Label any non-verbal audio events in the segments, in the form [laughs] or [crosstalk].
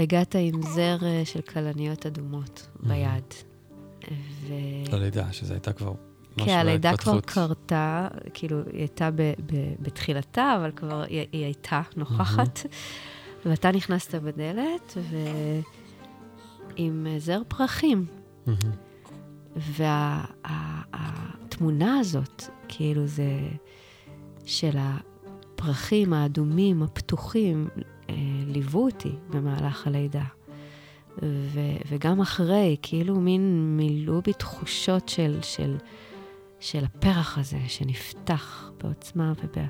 הגעת עם זר אה, של כלניות אדומות ביד. ו... ללידה, שזו הייתה כבר משהו כן, הלידה כבר. קרתה, כאילו, היא הייתה ב- ב- בתחילתה, אבל כבר היא, היא הייתה נוכחת. ואתה נכנסת בדלת, ועם אה, זר פרחים. והתמונה הזאת, כאילו זה של הפרחים האדומים, הפתוחים, אה, ליוו אותי במהלך הלידה. ו- וגם אחרי, כאילו מין מילאו בי תחושות של, של, של הפרח הזה שנפתח בעוצמה וב...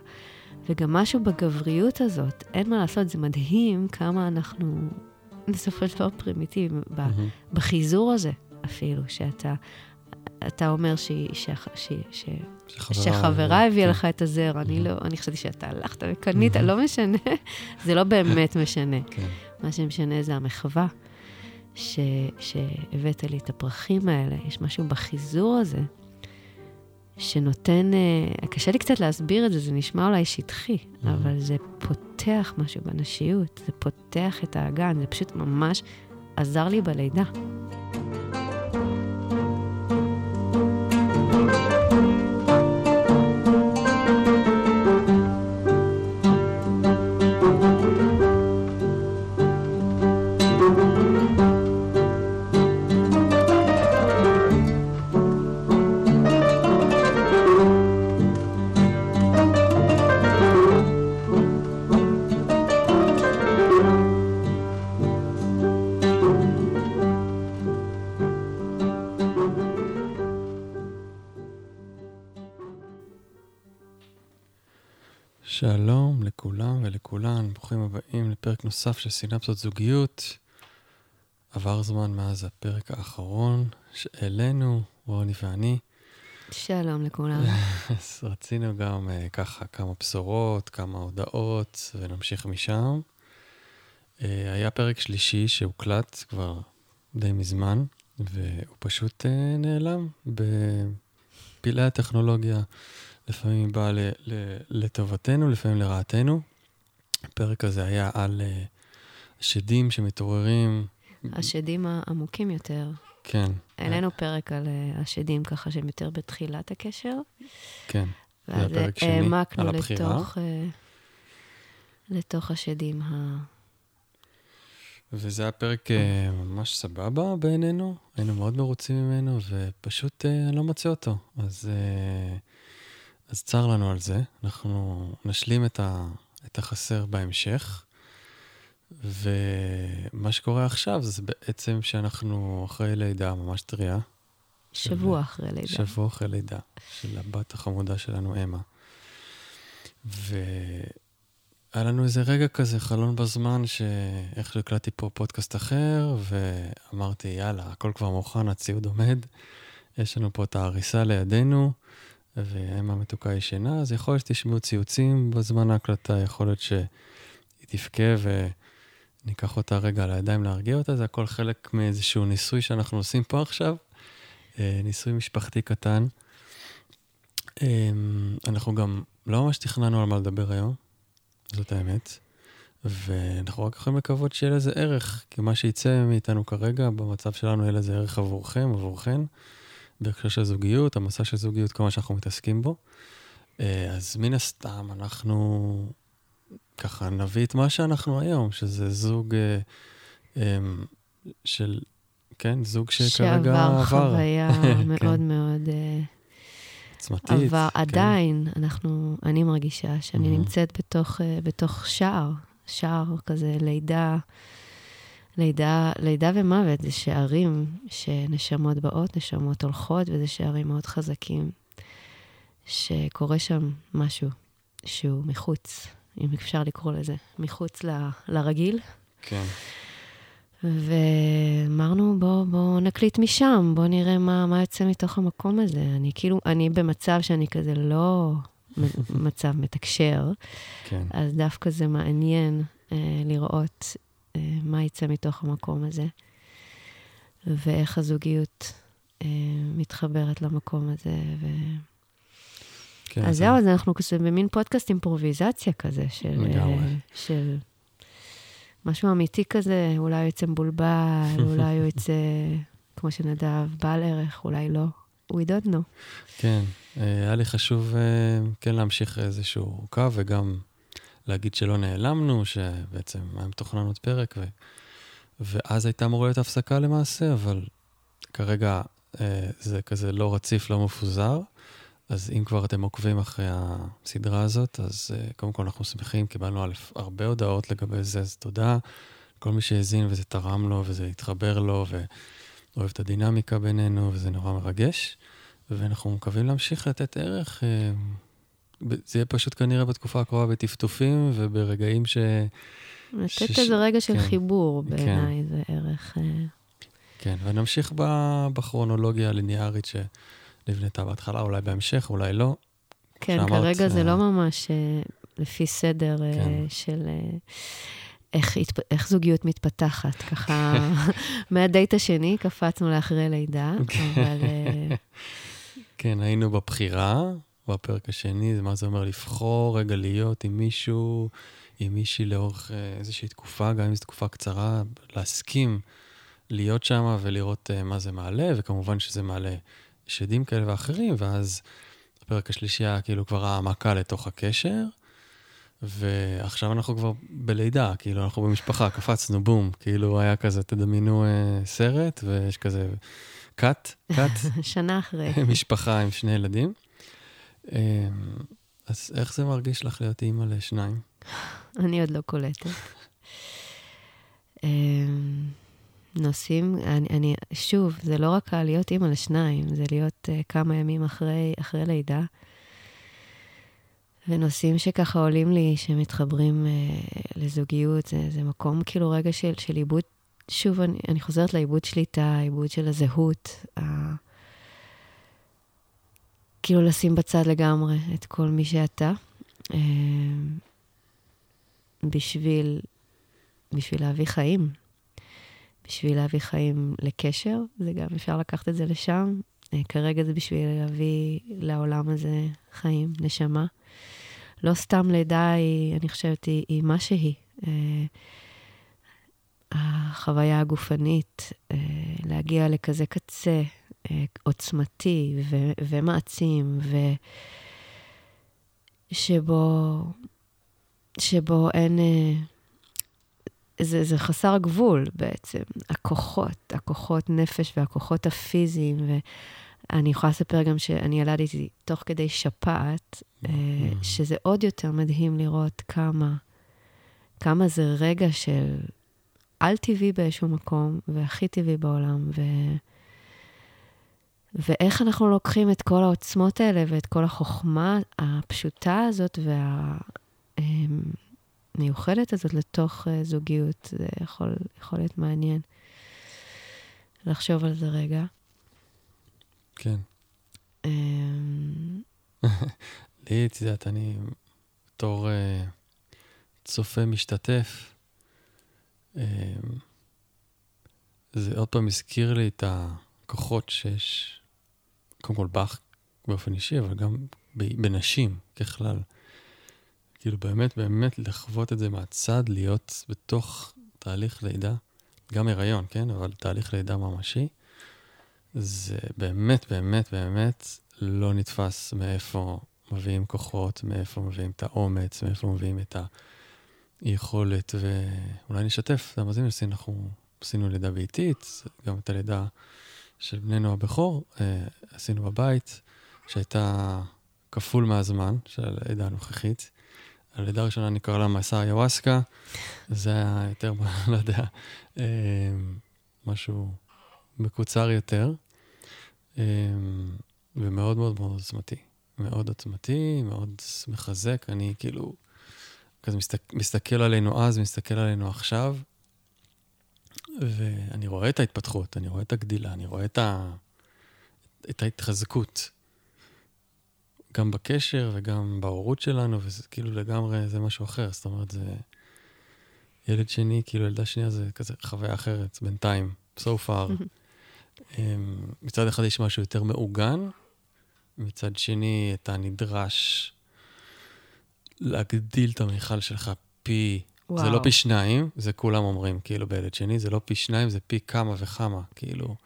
וגם משהו בגבריות הזאת, אין מה לעשות, זה מדהים כמה אנחנו [laughs] בסופו של דבר פרימיטיביים. מהמם. בחיזור הזה אפילו, שאתה אתה אומר שהיא, ש, ש, ש, שחברה- הביאה כן. לך את הזר, אני לא, אני חשבתי שאתה הלכת וקנית, לא משנה, [laughs] זה לא באמת [laughs] משנה. כן. מה שמשנה זה המחווה ש, שהבאת לי את הפרחים האלה. יש משהו בחיזור הזה שנותן, אה, קשה לי קצת להסביר את זה, זה נשמע אולי שטחי, אבל זה פותח משהו בנשיות, זה פותח את האגן, זה פשוט ממש עזר לי בלידה. נוסף של סינפסות זוגיות. עבר זמן מאז הפרק האחרון שהעלינו, רוני ואני. שלום לכולם. אז [laughs] רצינו גם uh, ככה כמה בשורות, כמה הודעות, ונמשיך משם. Uh, היה פרק שלישי שהוקלט כבר די מזמן, והוא פשוט uh, נעלם בפלאי הטכנולוגיה. לפעמים היא באה לטובתנו, לפעמים לרעתנו. הפרק הזה היה על uh, שדים שמתעוררים. השדים העמוקים יותר. כן, העלינו פרק על אה, השדים ככה שהם יותר בתחילת הקשר, כן. ואז הפרק שני, העמקנו על הבחירה. לתוך, אה, לתוך השדים ה... וזה היה פרק אה, ממש סבבה בעינינו, היינו מאוד מרוצים ממנו, ופשוט אה, אני לא מוצא אותו. אז, אה, אז צר לנו על זה, אנחנו נשלים את, ה, את החסר בהמשך. ומה שקורה עכשיו זה בעצם שאנחנו אחרי לידה ממש טריה, שבוע אחרי לידה. שבוע אחרי לידה של הבת החמודה שלנו, אמה. והיה לנו איזה רגע כזה, חלון בזמן, שאיכשהו הקלטתי פה פודקאסט אחר, ואמרתי, יאללה, הכל כבר מוכן, הציוד עומד, יש לנו פה את ההריסה לידינו, ואמה מתוקה ישנה, אז יכול להיות שתשמעו ציוצים בזמן ההקלטה, יכול להיות שהיא תבכה וניקח אותה רגע על הידיים להרגיע אותה, זה הכל חלק מאיזשהו ניסוי שאנחנו עושים פה עכשיו. אה, ניסוי משפחתי קטן. אה, אנחנו גם לא ממש תכננו על מה לדבר היום, זאת האמת, ואנחנו רק יכולים לקוות שיהיה לזה ערך, כי מה שיצא מאיתנו כרגע, במצב שלנו יהיה לזה ערך עבורכם, עבורכן, בהקשר של זוגיות, המסע של זוגיות, כל מה שאנחנו מתעסקים בו. אה, אז מן הסתם אנחנו ככה נביא את מה שאנחנו היום, שזה זוג אה, אה, של, כן, זוג שכרגע שעבר עבר. חוויה [laughs] כן. מאוד מאוד... עוצמתית. עבר, כן. עדיין, אנחנו, אני מרגישה שאני. נמצאת בתוך, בתוך שער, שער כזה, לידה, לידה, לידה ומוות, זה שערים שנשמות באות, נשמות הולכות, וזה שערים מאוד חזקים, שקורה שם משהו שהוא מחוץ, אם אפשר לקרוא לזה, מחוץ ל, לרגיל. כן. ואמרנו, בוא, בוא נקליט משם, בוא נראה מה, מה יוצא מתוך המקום הזה. אני כאילו, אני במצב שאני כזה לא [laughs] מצב מתקשר, כן. אז דווקא זה מעניין אה, לראות מה יצא מתוך המקום הזה, ואיך הזוגיות אה, מתחברת למקום הזה. ו... כן, אז זהו, אז אנחנו כזה במין פודקאסט אימפרוביזציה כזה, של... לגמרי. אה, של... משהו אמיתי כזה, אולי הוא יצא מבולבל, [laughs] אולי הוא יצא, כמו שנדב, בעל ערך, אולי לא. We don't know. כן, אה, היה לי חשוב אה, כן להמשיך איזשהו קו וגם להגיד שלא נעלמנו, שבעצם היה מתוכנן עוד פרק, ו... ואז הייתה אמורה להיות הפסקה למעשה, אבל כרגע אה, זה כזה לא רציף, לא מפוזר. אז אם כבר אתם עוקבים אחרי הסדרה הזאת, אז uh, קודם כל אנחנו שמחים, קיבלנו אלף, הרבה הודעות לגבי זה, אז תודה. כל מי שהאזין וזה תרם לו וזה התחבר לו ואוהב את הדינמיקה בינינו וזה נורא מרגש. ואנחנו מקווים להמשיך לתת ערך. Uh, זה יהיה פשוט כנראה בתקופה הקרובה בטפטופים וברגעים ש... לתת. איזה רגע של כן, חיבור בעיניי, כן. זה ערך... Uh... כן, ונמשיך בכרונולוגיה הליניארית ש... נבנתה בהתחלה, אולי בהמשך, אולי לא. כן, שאמרת, כרגע זה לא ממש uh, לפי סדר uh, כן. של uh, איך, איך זוגיות מתפתחת. ככה, [laughs] מהדייט השני קפצנו לאחרי לידה, כן. [laughs] אבל... Uh... כן, היינו בבחירה, בפרק השני, מה זה אומר לבחור, רגע להיות עם מישהו, עם מישהי לאורך איזושהי תקופה, גם אם זו תקופה קצרה, להסכים להיות שם ולראות מה זה מעלה, וכמובן שזה מעלה שדים כאלה ואחרים, ואז הפרק השלישי היה כאילו כבר העמקה לתוך הקשר, ועכשיו אנחנו כבר בלידה, כאילו אנחנו במשפחה, [laughs] קפצנו, בום, כאילו היה כזה, תדמיינו אה, סרט, ויש כזה קאט, קאט. [laughs] שנה אחרי. [laughs] משפחה עם שני ילדים. אה, אז איך זה מרגיש לך להיות אימא לשניים? [gasps] אני עוד לא קולטת. אה, נושאים, אני, אני, שוב, זה לא רק להיות אימא לשניים, זה להיות uh, כמה ימים אחרי, אחרי לידה. ונושאים שככה עולים לי, שמתחברים uh, לזוגיות, זה, זה מקום כאילו רגע של, של עיבוד, שוב, אני, אני חוזרת לעיבוד שליטה, עיבוד של הזהות, uh, כאילו לשים בצד לגמרי את כל מי שאתה, uh, בשביל, בשביל להביא חיים. בשביל להביא חיים לקשר, זה גם אפשר לקחת את זה לשם. אה, כרגע זה בשביל להביא לעולם הזה חיים, נשמה. לא סתם לידה היא, אני חושבת, היא, היא מה שהיא. אה, החוויה הגופנית, אה, להגיע לכזה קצה עוצמתי ו- ומעצים, ושבו שבו אין... זה, זה חסר גבול בעצם. הכוחות, הכוחות נפש והכוחות הפיזיים. ואני יכולה לספר גם שאני ילדתי תוך כדי שפעת, אה, mm-hmm. שזה עוד יותר מדהים לראות כמה, כמה זה רגע של על-טבעי באיזשהו מקום, והכי טבעי בעולם. ו... ואיך אנחנו לוקחים את כל העוצמות האלה ואת כל החוכמה הפשוטה הזאת וה... אמ, הזאת לתוך uh, זוגיות. זה יכול, יכול להיות מעניין לחשוב על זה רגע. כן. אמ, [laughs] לי, את יודעת, אני בתור uh, צופה משתתף, um, זה עוד פעם הזכיר לי את הכוחות שיש, קודם כל בך באופן אישי, אבל גם בנשים ככלל. כאילו באמת באמת לחוות את זה מהצד, להיות בתוך תהליך לידה, גם הריון, כן? אבל תהליך לידה ממשי, זה באמת באמת באמת לא נתפס מאיפה מביאים כוחות, מאיפה מביאים את האומץ, מאיפה מביאים את היכולת, ואולי נשתף, המאזינים שעשינו, אנחנו עשינו לידה ביתית, גם את הלידה של בנינו הבכור, אה, עשינו בבית, שהייתה כפול מהזמן של הלידה הנוכחית. הלידה הראשונה אני קורא לה מסע איוואסקה, זה היה יותר, [laughs] לא יודע, אה, משהו מקוצר יותר, אה, ומאוד מאוד מאוד עוצמתי. מאוד עוצמתי, מאוד מחזק. אני כאילו כזה מסתכל, מסתכל עלינו אז, מסתכל עלינו עכשיו, ואני רואה את ההתפתחות, אני רואה את הגדילה, אני רואה את, ה, את ההתחזקות. גם בקשר וגם בהורות שלנו, וזה כאילו לגמרי, זה משהו אחר. זאת אומרת, זה... ילד שני, כאילו ילדה שנייה זה כזה חוויה אחרת, בינתיים, so far. [laughs] אמ, מצד אחד יש משהו יותר מעוגן, מצד שני אתה נדרש להגדיל את המיכל שלך פי וואו. זה לא פי שניים, זה כולם אומרים, כאילו, בילד שני, זה לא פי שניים, זה פי כמה וכמה, כאילו,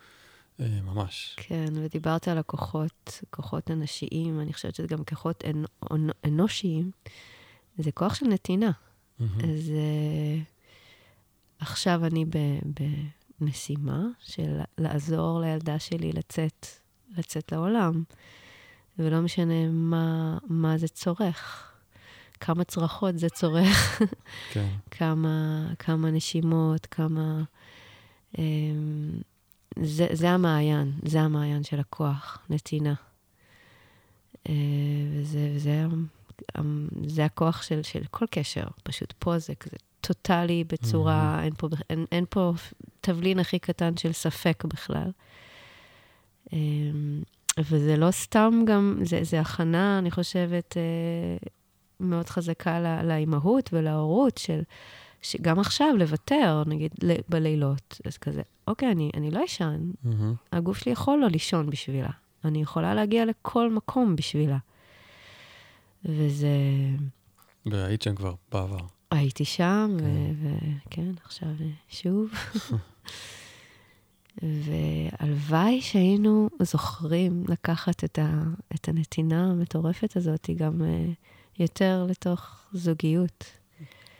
אה, ממש. כן, ודיברת על הכוחות, כוחות אנשיים, אני חושבת שזה גם כוחות אנ... אנ... אנושיים. זה כוח של נתינה. מהמם. אז אה, עכשיו אני ב... במשימה של לעזור לילדה שלי לצאת, לצאת לעולם, ולא משנה מה, מה זה צורך, כמה צרחות זה צורך, כן. [laughs] כמה, כמה נשימות, כמה... אמ, זה, זה המעיין, זה המעיין של הכוח, נתינה. אה, וזה, וזה המ- זה הכוח של, של כל קשר, פשוט פה זה כזה טוטאלי בצורה, אין פה, אין, אין פה תבלין הכי קטן של ספק בכלל. אמ, וזה לא סתם גם, זה, זה הכנה, אני חושבת, אה, מאוד חזקה ל- לאימהות ולהורות של, שגם עכשיו לוותר, נגיד, בלילות. אז כזה, אוקיי, אני, אני לא אשן, מהמם. הגוף שלי יכול לא לישון בשבילה. אני יכולה להגיע לכל מקום בשבילה. וזה... והיית שם כבר בעבר. הייתי שם, כן. וכן, עכשיו אה, שוב. [laughs] והלוואי שהיינו זוכרים לקחת את, ה, את הנתינה המטורפת הזאת גם uh, יותר לתוך זוגיות.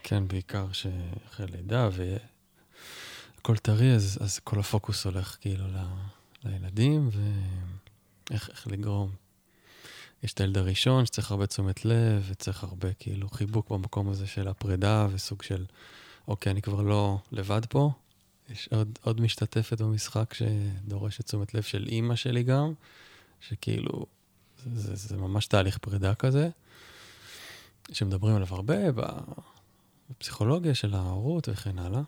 כן, בעיקר שאחרי לידה והכל טרי, אז, אז כל הפוקוס הולך כאילו ל, לילדים, ואיך איך לגרום. יש את הילד הראשון שצריך הרבה תשומת לב, וצריך הרבה כאילו חיבוק במקום הזה של הפרידה, וסוג של, אוקיי, אני כבר לא לבד פה. יש עוד, עוד משתתפת במשחק שדורשת תשומת לב של אימא שלי גם, שכאילו, זה, זה, זה ממש תהליך פרידה כזה, שמדברים עליו הרבה בפסיכולוגיה של ההורות וכן הלאה.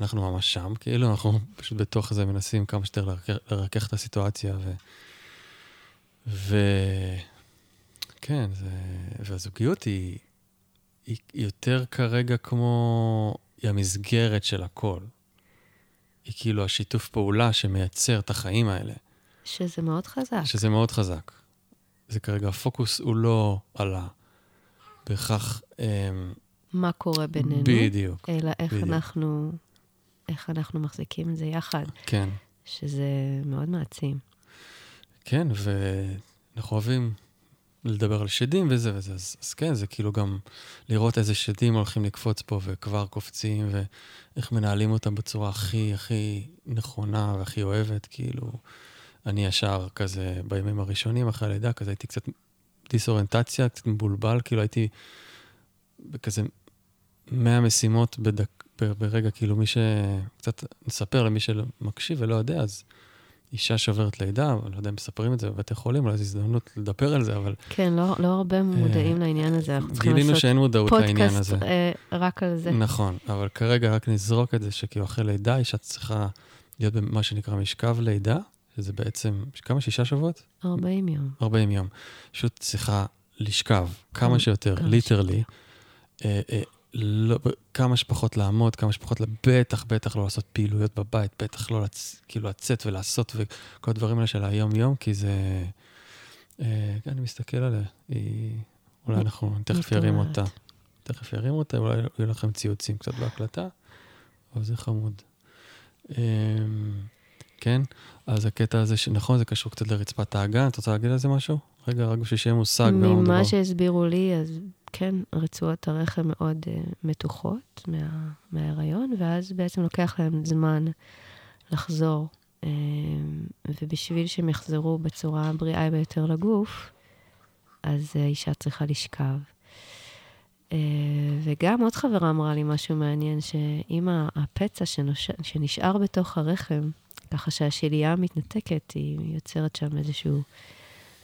אנחנו ממש שם, כאילו, אנחנו פשוט בתוך זה מנסים כמה שיותר לרכך, את הסיטואציה, ו... ו... כן, זה... והזוגיות היא היא יותר כרגע כמו... היא המסגרת של הכל. היא כאילו השיתוף פעולה שמייצר את החיים האלה, שזה מאוד חזק. שזה מאוד חזק. זה כרגע, הפוקוס הוא לא על ה... בהכרח... אמ, מה קורה בינינו, בדיוק, אלא איך בדיוק. אנחנו, איך אנחנו מחזיקים את זה יחד, כן. שזה מאוד מעצים. כן, ואנחנו אוהבים לדבר על שדים וזה וזה, אז, אז כן, זה כאילו גם לראות איזה שדים הולכים לקפוץ פה וכבר קופצים, ואיך מנהלים אותם בצורה הכי הכי נכונה והכי אוהבת, כאילו, אני ישר כזה בימים הראשונים אחרי הלידה, כזה הייתי קצת דיסאוריינטציה, קצת מבולבל, כאילו הייתי בכזה 100 משימות בדק, ברגע, כאילו מי ש... קצת נספר למי שמקשיב ולא יודע, אז אישה שעוברת לידה, אני לא יודע אם מספרים את זה בבתי חולים, אולי זו הזדמנות לדבר על זה, אבל כן, לא, לא הרבה מודעים לעניין הזה, אנחנו צריכים אה, גילינו לעשות שאין מודעות לעניין פודקאסט הזה. אה, רק על זה. נכון, אבל כרגע רק נזרוק את זה, שכאילו אחרי לידה, אישה צריכה להיות במה שנקרא משכב לידה, שזה בעצם, כמה? שישה שבועות? 40 יום. 40 יום. פשוט צריכה לשכב כמה כמה- שיותר, ליטרלי. אה, אה, לא, כמה שפחות לעמוד, כמה שפחות, בטח, בטח לא לעשות פעילויות בבית, בטח לא לצ, כאילו לצאת ולעשות וכל הדברים האלה של היום-יום, כי זה... אה, כן, אני מסתכל עליה, היא... אולי אנחנו תכף ירימו אותה. תכף ירימו אותה, אולי יהיו לכם ציוצים קצת בהקלטה, אבל זה חמוד. כן, אז הקטע הזה, נכון, זה קשור קצת לרצפת האגן, את רוצה להגיד על זה משהו? רגע, רק בשביל שיהיה מושג במה מדובר. ממה שהסבירו לי, אז כן, רצועות הרחם מאוד uh, מתוחות מה, מההיריון, ואז בעצם לוקח להם זמן לחזור. Um, ובשביל שהם יחזרו בצורה הבריאה ביותר לגוף, אז uh, אישה צריכה לשכב. אה, וגם עוד חברה אמרה לי משהו מעניין, שאם הפצע שנוש... שנשאר בתוך הרחם, ככה שהשלייה מתנתקת, היא יוצרת שם איזשהו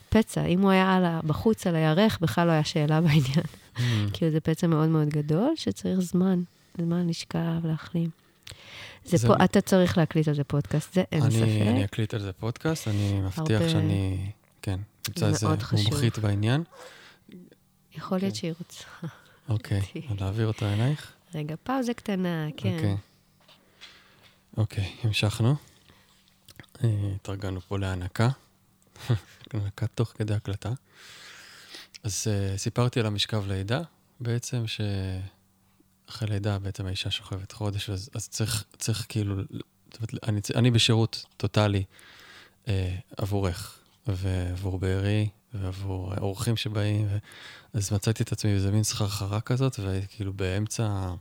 פצע. אם הוא היה על ה... בחוץ על הירך, בכלל לא היה שאלה בעניין. כאילו זה פצע מאוד מאוד גדול, שצריך זמן, זמן לשכב, להחלים. זה זה- פה, אתה צריך להקליט על זה פודקאסט, זה אין אני, ספק. אני אקליט על זה פודקאסט, אני מבטיח הרבה- שאני, כן, נמצא איזה. מומחית בעניין. יכול להיות שהיא רוצה. אוקיי. [laughs] אז להעביר אותה אלייך? רגע, פאוזה קטנה, כן. אוקיי. אוקיי, המשכנו. אה, התארגנו פה להנקה. [laughs] הנקה תוך כדי הקלטה. אז uh, סיפרתי על המשכב לידה, בעצם אחרי לידה בעצם האישה שוכבת חודש, אז, אז צריך, צריך כאילו, אני, אני בשירות טוטאלי אה, עבורך, ועבור בארי, ועבור אורחים שבאים, ו... אז מצאתי את עצמי באיזה מין סחרחרה כזאת, וכאילו באמצע,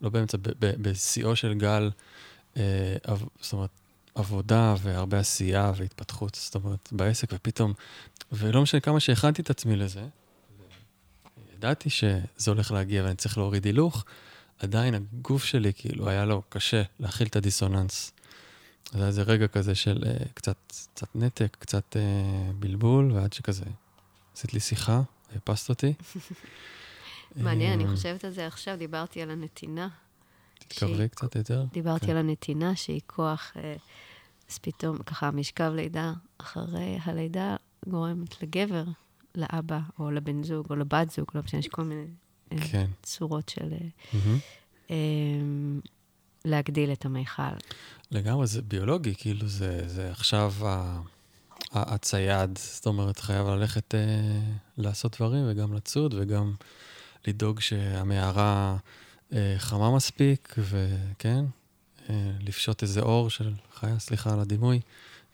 לא באמצע, בשיאו של גל, אה, זאת אומרת, עבודה והרבה עשייה והתפתחות, זאת אומרת, בעסק, ופתאום, ולא משנה כמה שהכנתי את עצמי לזה, ידעתי שזה הולך להגיע ואני צריך להוריד הילוך, עדיין הגוף שלי, כאילו, היה לו קשה להכיל את הדיסוננס. אז היה איזה רגע כזה של uh, קצת, קצת נתק, קצת uh, בלבול, ועד שכזה עשית לי שיחה, הפסת אותי. [laughs] מעניין, אני חושבת על זה עכשיו, דיברתי על הנתינה. תתקרבי קצת יותר. דיברתי כן. על הנתינה, שהיא כוח, uh, אז פתאום ככה משכב לידה, אחרי הלידה גורמת לגבר, לאבא, או לבן זוג, או לבת זוג, לא משנה, יש כל מיני כן. צורות של... Mm-hmm. להגדיל את המיכל. לגמרי, זה ביולוגי, כאילו זה, זה עכשיו הצייד, זאת אומרת, חייב ללכת אה, לעשות דברים וגם לצוד וגם לדאוג שהמערה אה, חמה מספיק, וכן, אה, לפשוט איזה אור של חיה, סליחה על הדימוי,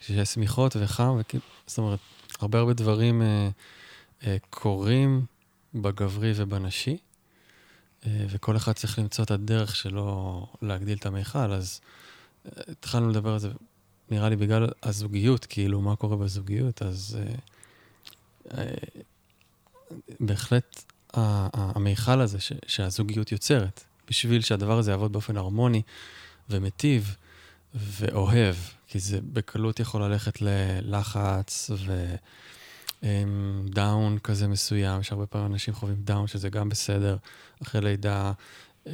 שיש שמיכות וחם, וכאילו, זאת אומרת, הרבה הרבה דברים אה, אה, קורים בגברי ובנשי, אה, וכל אחד צריך למצוא את הדרך שלו להגדיל את המיכל, אז אה, התחלנו לדבר על זה, נראה לי בגלל הזוגיות, כאילו, מה קורה בזוגיות, אז אה, אה, בהחלט המיכל הזה ש, שהזוגיות יוצרת, בשביל שהדבר הזה יעבוד באופן הרמוני ומיטיב ואוהב, כי זה בקלות יכול ללכת ללחץ ו... down כזה מסוים, יש הרבה פעמים אנשים חווים down, שזה גם בסדר. אחרי לידה אה,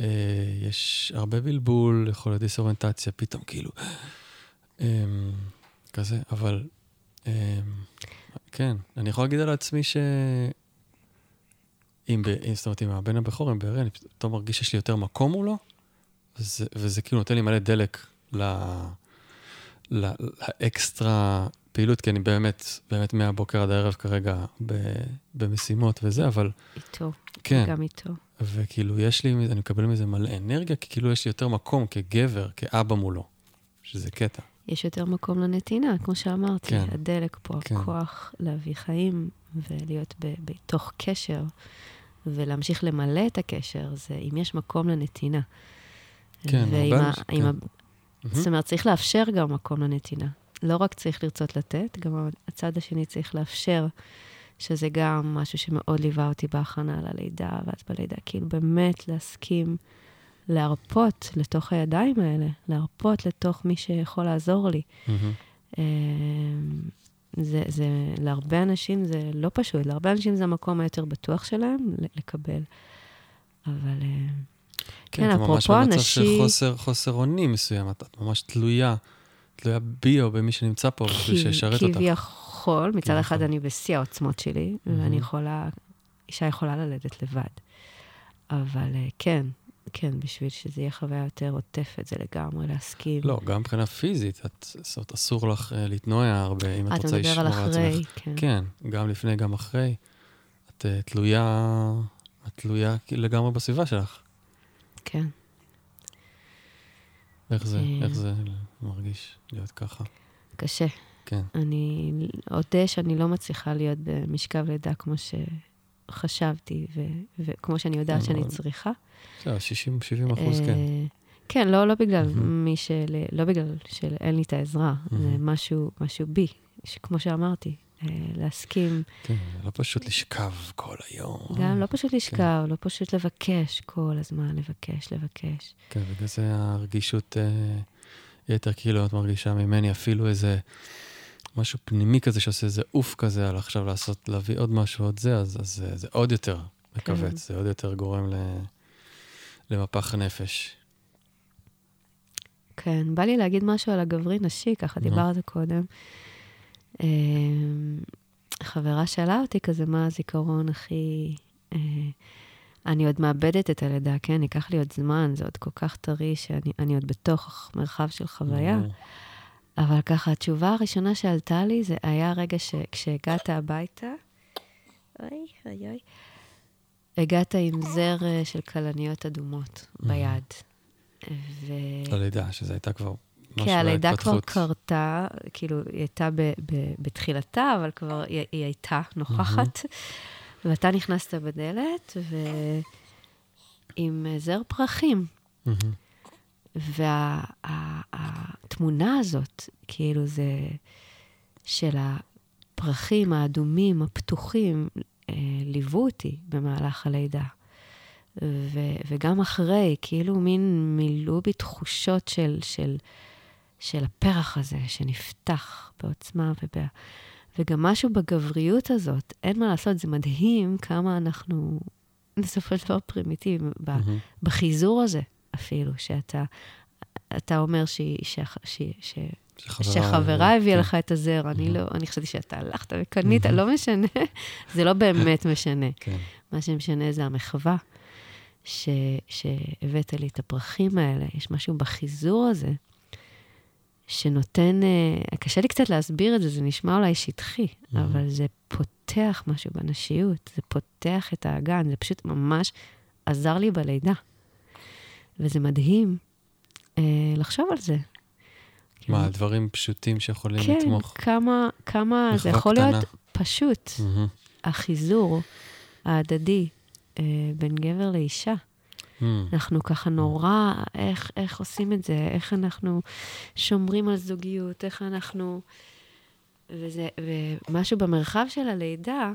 יש הרבה בלבול, יכול להיות disאוריינטציה, פתאום כאילו, אה, כזה, אבל אה, כן, אני יכול להגיד על עצמי ש... אם, זאת אומרת, עם הבן הבכור, עם בארי, אני פתאום מרגיש שיש לי יותר מקום מולו, וזה, וזה כאילו נותן לי מלא דלק ל, ל, לאקסטרה פעילות, כי אני באמת, באמת מהבוקר עד הערב כרגע ב, במשימות וזה, אבל... איתו. כן. גם איתו. וכאילו, יש לי, אני מקבל מזה מלא אנרגיה, כי כאילו יש לי יותר מקום כגבר, כאבא מולו, שזה קטע. יש יותר מקום לנתינה, כמו שאמרתי. כן. הדלק פה, כן. הכוח להביא חיים ולהיות בתוך קשר, ולהמשיך למלא את הקשר, זה אם יש מקום לנתינה. כן, הרבה אנשים, כן. זאת אומרת, צריך לאפשר גם מקום לנתינה. לא רק צריך לרצות לתת, גם הצד השני צריך לאפשר, שזה גם משהו שמאוד ליווה אותי בהכנה ללידה, ואז בלידה, כאילו באמת להסכים להרפות לתוך הידיים האלה, להרפות לתוך מי שיכול לעזור לי. Mm-hmm. זה, זה, להרבה אנשים זה לא פשוט, להרבה אנשים זה המקום היותר בטוח שלהם לקבל. אבל אה, כן, כן אפרופו אנשים... כן, אתה ממש במצב של חוסר, חוסר אונים מסוים, את ממש תלויה תלויה בי או במי שנמצא פה בשביל שישרת אותך. כביכול, מצד אחד אני בשיא העוצמות שלי, ואני יכולה, אישה יכולה ללדת לבד. אבל אה, כן, כן, בשביל שזה יהיה חוויה יותר עוטפת, זה לגמרי להסכים. לא, גם מבחינה פיזית, את, זאת אומרת, אסור לך uh, להתנועע הרבה, אם את רוצה לשמור על עצמך. אתה מדבר על אחרי, כן. כן, גם לפני, גם אחרי. את uh, תלויה, את תלויה לגמרי בסביבה שלך. כן. איך זה, איך זה מרגיש להיות ככה? קשה. כן. אני אודה שאני לא מצליחה להיות במשכב לידה כמו שחשבתי, ו- וכמו שאני יודעת כן, שאני צריכה. בסדר, 60, 70 אחוז, כן. אה, כן, לא, לא בגלל מי של... לא בגלל שאין לי את העזרה, זה משהו, משהו בי, שכמו שאמרתי, אה, להסכים. כן, לא פשוט לשכב כל היום. גם לא פשוט לשכב, כן. לא פשוט לבקש כל הזמן, לבקש, לבקש. כן, בגלל זה הרגישות אה, יתר, כאילו את מרגישה ממני אפילו איזה משהו פנימי כזה שעושה איזה אוף כזה על עכשיו לעשות, להביא עוד משהו, עוד זה, אז, אז זה, זה עוד יותר מכווץ, כן. זה עוד יותר גורם ל, למפח נפש. כן, בא לי להגיד משהו על הגברי-נשי, ככה דיברת קודם. אמ, חברה שאלה אותי כזה, מה הזיכרון הכי... אה, אני עוד מאבדת את הלידה, כן? ייקח לי עוד זמן, זה עוד כל כך טרי שאני עוד בתוך מרחב של חוויה. אבל ככה, התשובה הראשונה שעלתה לי, זה היה רגע שכשהגעת הביתה, אוי, אוי, אוי, הגעת עם זר של כלניות אדומות ביד. ו... הלידה, שזו הייתה כבר כן, הלידה כבר. קרתה, כאילו, היא הייתה ב- ב- בתחילתה, אבל כבר היא, היא הייתה נוכחת. ואתה נכנסת בדלת, ועם זר פרחים. והתמונה הזאת, כאילו, זה של הפרחים האדומים, הפתוחים, אה, ליוו אותי במהלך הלידה. ו- וגם אחרי, כאילו מין מילאו בי תחושות של, של, של הפרח הזה שנפתח בעוצמה וב... וגם משהו בגבריות הזאת, אין מה לעשות, זה מדהים כמה אנחנו בסופו של דבר פרימיטיביים, מהמם. בחיזור הזה אפילו, שאתה אתה אומר שהיא, ש, ש, ש, שחברה- שחברה הביאה כן. לך את הזר, אני. לא, אני חשבתי שאתה הלכת וקנית. לא משנה, [laughs] זה לא באמת משנה. כן. מה שמשנה זה המחווה ש, שהבאת לי את הפרחים האלה. יש משהו בחיזור הזה שנותן, אה, קשה לי קצת להסביר את זה, זה נשמע אולי שטחי, Mhm. אבל זה פותח משהו בנשיות, זה פותח את האגן, זה פשוט ממש עזר לי בלידה. וזה מדהים אה, לחשוב על זה. מה, על דברים פשוטים שיכולים כן, לתמוך? כמה, כמה זה יכול קטנה. להיות פשוט, מהמם. החיזור ההדדי אה, בין גבר לאישה. מהמם. אנחנו ככה נורא, איך, איך עושים את זה, איך אנחנו שומרים על זוגיות, איך אנחנו... וזה, ומשהו במרחב של הלידה,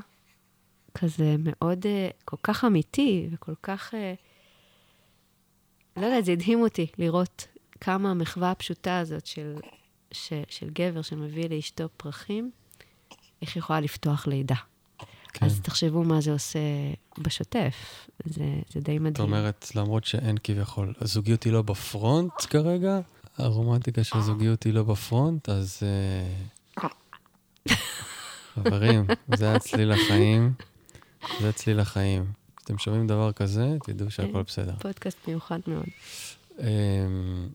כזה מאוד, אה, כל כך אמיתי וכל כך... אה, לא יודעת, זה הדהים אותי לראות כמה המחווה הפשוטה הזאת של, ש, של גבר שמביא לאשתו פרחים, איך היא יכולה לפתוח לידה. כן. אז תחשבו מה זה עושה בשוטף. זה, זה די מדהים. את אומרת, למרות שאין כביכול, הזוגיות היא לא בפרונט כרגע, הרומנטיקה של הזוגיות היא לא בפרונט, אז... אה, חברים, זה הצליל החיים, זה צליל החיים. כשאתם שומעים דבר כזה, תדעו שהכל בסדר. פודקאסט מיוחד מאוד. אמ,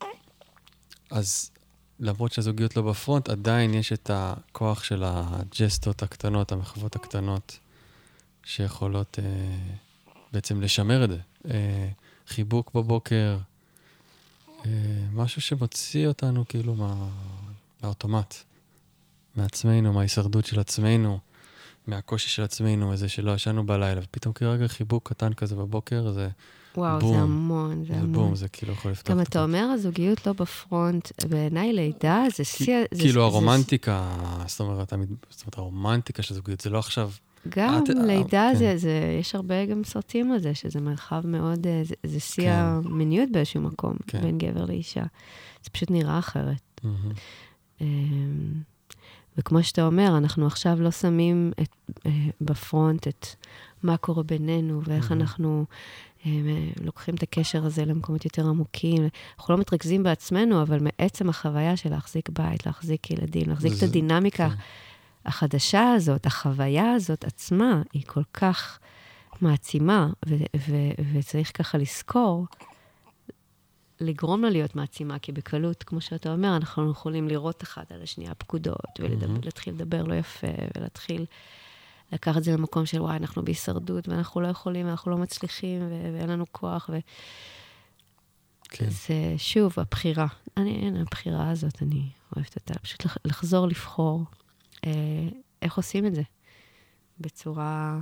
אז למרות שהזוגיות לא בפרונט, עדיין יש את הכוח של הג'סטות הקטנות, המחוות הקטנות, שיכולות אה, בעצם לשמר את זה. אה, חיבוק בבוקר, אה, משהו שמוציא אותנו כאילו מה, מהאוטומט, מעצמנו, מההישרדות של עצמנו, מהקושי של עצמנו, איזה שלא ישנו בלילה, ופתאום כרגע חיבוק קטן כזה בבוקר, זה, וואו, בום. זה המון, זה זה המון. בום, זה כאילו יכול לפתוח גם את אתה אומר, הזוגיות לא בפרונט, בעיניי לידה זה שיא... זה- כאילו זה- הרומנטיקה, זאת אומרת, זאת אומרת, הרומנטיקה של זוגיות, זה לא עכשיו... גם את- לידה כן. זה, זה, יש הרבה גם סרטים על זה, שזה מרחב מאוד, אה, זה, זה שיא כן. המיניות באיזשהו מקום, כן. בין גבר לאישה. זה פשוט נראה אחרת. אמ, וכמו שאתה אומר, אנחנו עכשיו לא שמים את, אה, בפרונט את מה קורה בינינו ואיך מהמם. אנחנו אה, לוקחים את הקשר הזה למקומות יותר עמוקים. אנחנו לא מתרכזים בעצמנו, אבל מעצם החוויה של להחזיק בית, להחזיק ילדים, להחזיק את זה- הדינמיקה כן. החדשה הזאת, החוויה הזאת עצמה, היא כל כך מעצימה, וצריך ככה לזכור, לגרום לה להיות מעצימה, כי בקלות, כמו שאתה אומר, אנחנו יכולים לראות אחת על השנייה פקודות. ולהתחיל לדבר לא יפה, ולהתחיל לקחת את זה למקום של וואי, אנחנו בהישרדות, ואנחנו לא יכולים, ואנחנו לא מצליחים, ו- ואין לנו כוח, ו... כן. זה שוב, הבחירה. אני, אין, הבחירה הזאת, אני אוהבת אותה. פשוט לח- לחזור לבחור איך עושים את זה בצורה,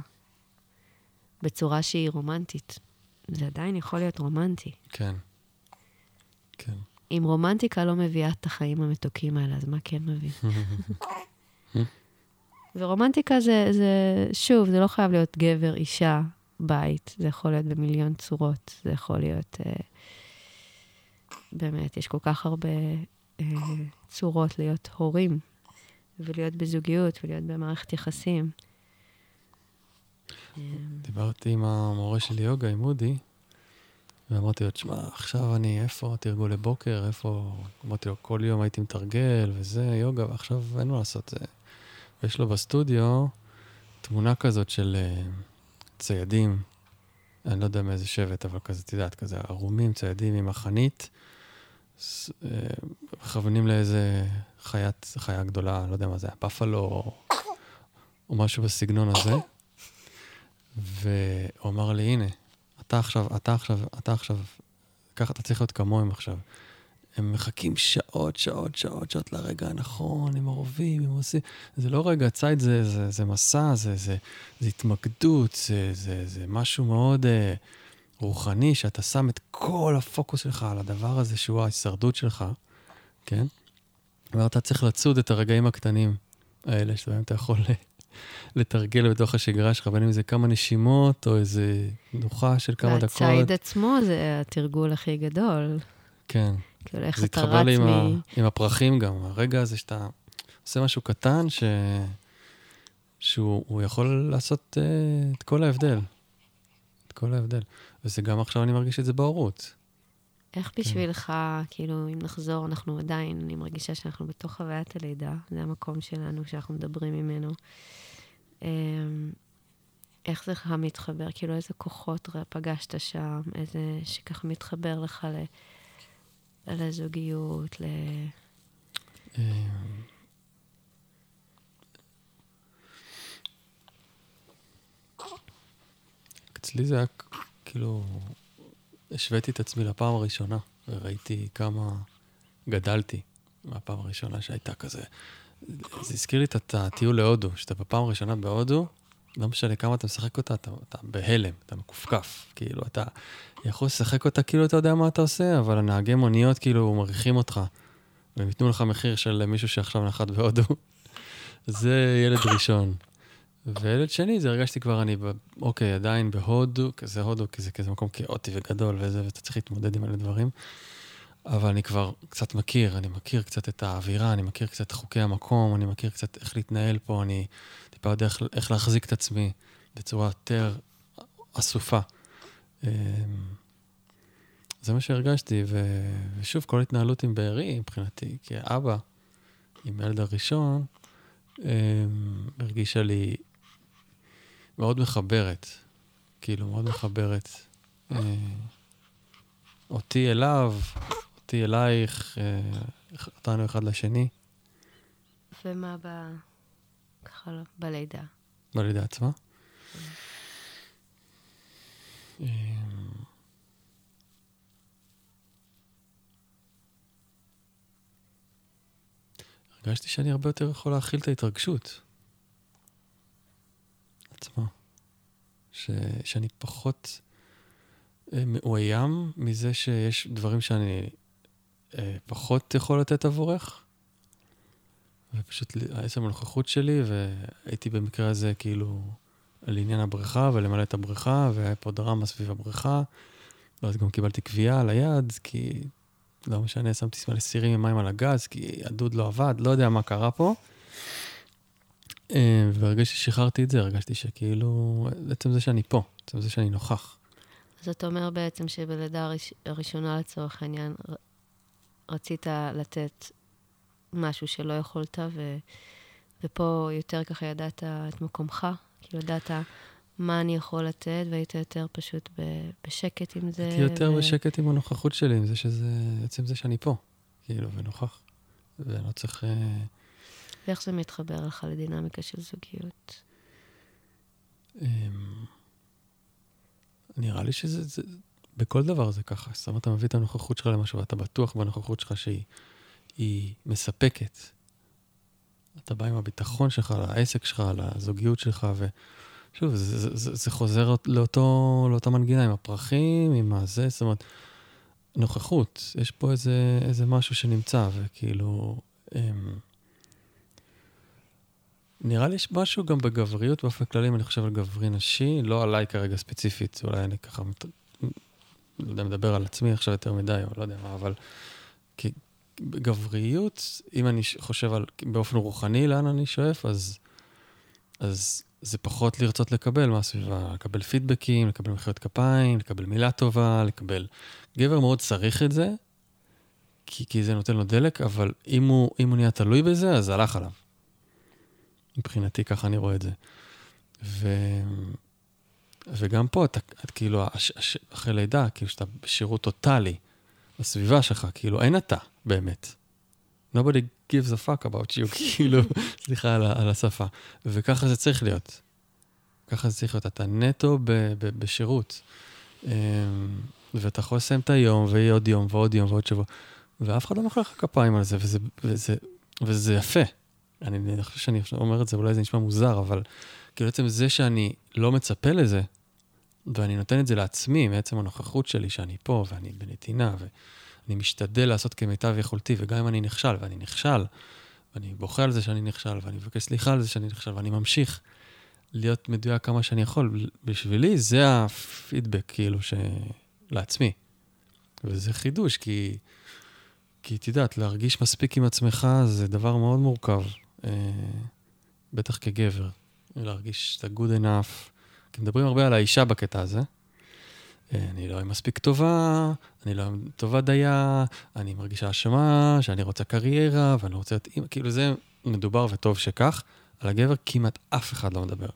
בצורה שהיא רומנטית. זה עדיין יכול להיות רומנטי. כן. כן. אם רומנטיקה לא מביאה את החיים המתוקים האלה, אז מה כן מביא? [laughs] ורומנטיקה זה, זה, שוב, זה לא חייב להיות גבר, אישה, בית. זה יכול להיות במיליון צורות. זה יכול להיות... אה, באמת, יש כל כך הרבה אה, צורות להיות הורים, ולהיות בזוגיות, ולהיות במערכת יחסים. אה, דיברתי עם המורה שלי יוגה, עם אודי, ואמרתי לו, תשמע, עכשיו אני, איפה תרגול לבוקר, איפה... אמרתי לו, כל יום הייתי מתרגל וזה, יוגה, ועכשיו אין מה לעשות. זה... ויש לו בסטודיו תמונה כזאת של אה, ציידים, אני לא יודע מאיזה שבט, אבל כזה, את יודעת, כזה ערומים, ציידים עם אה, מכוונים לאיזה חיית, חיה גדולה, לא יודע מה זה, בפלו או, משהו בסגנון הזה. והוא אמר לי, הנה, אתה עכשיו, אתה עכשיו, אתה עכשיו, ככה אתה צריך להיות כמוהם עכשיו. הם מחכים שעות, שעות, שעות, שעות לרגע הנכון, הם עורבים, הם עושים... זה לא רגע, ציד זה, זה, זה מסע, זה, זה, זה התמקדות, זה, זה, זה משהו מאוד אה, רוחני, שאתה שם את כל הפוקוס שלך על הדבר הזה שהוא ההישרדות שלך, כן? ואתה צריך לצוד את הרגעים הקטנים האלה, שבהם אתה יכול [laughs] לתרגל בתוך השגרה שלך, בין אם זה כמה נשימות או איזה תנוחה של כמה דקות. והציד עצמו זה התרגול הכי גדול. כן. כאילו, איך אתה רץ מ... לי עם הפרחים גם, הרגע הזה שאתה עושה משהו קטן, ש... שהוא יכול לעשות uh, את כל ההבדל. את כל ההבדל. וזה גם עכשיו אני מרגיש את זה בהורות. איך כן. בשבילך. כאילו, אם נחזור, אנחנו עדיין, אני מרגישה שאנחנו בתוך חוויית הלידה, זה המקום שלנו שאנחנו מדברים ממנו. אמ, איך זה לך מתחבר? כאילו, איזה כוחות פגשת שם? איזה שככה מתחבר לך ל... לזוגיות, ל... אמ, אצלי זה היה כאילו, השוויתי את עצמי לפעם הראשונה, וראיתי כמה גדלתי מהפעם הראשונה שהייתה כזה. זה הזכיר לי את הטיול להודו, שאתה בפעם הראשונה בהודו, לא משנה כמה אתה משחק אותה, אתה, אתה בהלם, אתה מכופכף. כאילו, אתה יכול לשחק אותה כאילו אתה יודע מה אתה עושה, אבל הנהגי מוניות כאילו מריחים אותך, והם ייתנו לך מחיר של מישהו שעכשיו נחת בהודו. [laughs] זה ילד ראשון. וילד שני, זה הרגשתי כבר, אני, אוקיי, עדיין בהודו, כזה הודו, כי זה כזה מקום כאוטי וגדול וזה, ואתה צריך להתמודד עם אלה דברים. אבל אני כבר קצת מכיר, אני מכיר קצת את האווירה, אני מכיר קצת חוקי המקום, אני מכיר קצת איך להתנהל פה, אני טיפה יודע איך, איך להחזיק את עצמי בצורה יותר אסופה. אמ, זה מה שהרגשתי, ו... ושוב, כל התנהלות עם בארי, מבחינתי, כאבא, עם הילד הראשון, אמ, הרגישה לי מאוד מחברת, כאילו, מאוד מחברת. אה, אותי אליו, אותי אלייך, אה, אותנו אחד לשני. ומה ב... ככה לא, בלידה? בלידה עצמה? אמ, הרגשתי שאני הרבה יותר יכול להכיל את ההתרגשות עצמה. ש, שאני פחות אה, מאוים מזה שיש דברים שאני אה, פחות יכול לתת עבורך. ופשוט עצם הנוכחות שלי, והייתי במקרה הזה כאילו על עניין הבריכה ולמלא את הבריכה, והיה פה דרמה סביב הבריכה. ואז גם קיבלתי קביעה על היד, כי לא משנה, שמתי סירים עם מים על הגז, כי הדוד לא עבד, לא יודע מה קרה פה. אה, וברגע ששחררתי את זה, הרגשתי שכאילו, עצם זה שאני פה, עצם זה שאני נוכח. אז אתה אומר בעצם שבלידה הראשונה לצורך העניין, רצית לתת משהו שלא יכולת, ו, ופה יותר ככה ידעת את מקומך, כאילו ידעת מה אני יכול לתת, והיית יותר פשוט ב, בשקט עם זה. הייתי יותר ו... בשקט עם הנוכחות שלי, עם זה שזה, עצם זה שאני פה, כאילו, ונוכח, ואני לא צריך... אה, ואיך זה מתחבר לך לדינמיקה של זוגיות? אמ, נראה לי שזה, זה, בכל דבר זה ככה. זאת אומרת, אתה מביא את הנוכחות שלך למשהו, ואתה בטוח בנוכחות שלך שהיא מספקת. אתה בא עם הביטחון שלך, לעסק שלך, לזוגיות שלך, ושוב, זה, זה, זה, זה חוזר לאותו, לאותה מנגינה עם הפרחים, עם הזה, זאת אומרת, נוכחות. יש פה איזה, איזה משהו שנמצא, וכאילו... אמ, נראה לי יש משהו גם בגבריות באופן כללי, אם אני חושב על גברי נשי, לא עליי כרגע ספציפית, אולי אני ככה, לא יודע, מדבר על עצמי עכשיו יותר מדי, או לא יודע מה, אבל כי בגבריות, אם אני חושב על באופן רוחני לאן אני שואף, אז, אז זה פחות לרצות לקבל מהסביבה, לקבל פידבקים, לקבל מחיאות כפיים, לקבל מילה טובה, לקבל... גבר מאוד צריך את זה, כי, כי זה נותן לו דלק, אבל אם הוא, אם הוא נהיה תלוי בזה, אז הלך עליו. מבחינתי, ככה אני רואה את זה. ו... וגם פה, אתה, את כאילו, הש, הש, אחרי לידה, כאילו שאתה בשירות טוטאלי בסביבה שלך, כאילו, אין אתה, באמת. nobody gives a fuck about you, [laughs] כאילו, סליחה על, על השפה. וככה זה צריך להיות. ככה זה צריך להיות, אתה נטו ב, ב, בשירות. אמ, ואתה יכול לסיים את היום, ויהיה עוד יום, ועוד יום, ועוד שבוע, ואף אחד לא מוחא לך כפיים על זה, וזה, וזה, וזה יפה. אני, חושב שאני אומר את זה, אולי זה נשמע מוזר, אבל כאילו עצם זה שאני לא מצפה לזה, ואני נותן את זה לעצמי, מעצם הנוכחות שלי, שאני פה, ואני בנתינה, ואני משתדל לעשות כמיטב יכולתי, וגם אם אני נכשל, ואני נכשל, ואני בוכה על זה שאני נכשל, ואני מבקש סליחה על זה שאני נכשל, ואני ממשיך להיות מדויק כמה שאני יכול, בשבילי זה הפידבק, כאילו, ש... לעצמי. וזה חידוש, כי, כי את יודעת, להרגיש מספיק עם עצמך זה דבר מאוד מורכב, בטח כגבר. להרגיש את ה-good enough. כי מדברים הרבה על האישה בקטע הזה. אה, אני לא מספיק טובה, אני לא טובה דייה, אני מרגישה אשמה, שאני רוצה קריירה, ואני רוצה להיות אימא, כאילו זה מדובר וטוב שכך. על הגבר כמעט אף אחד לא מדבר.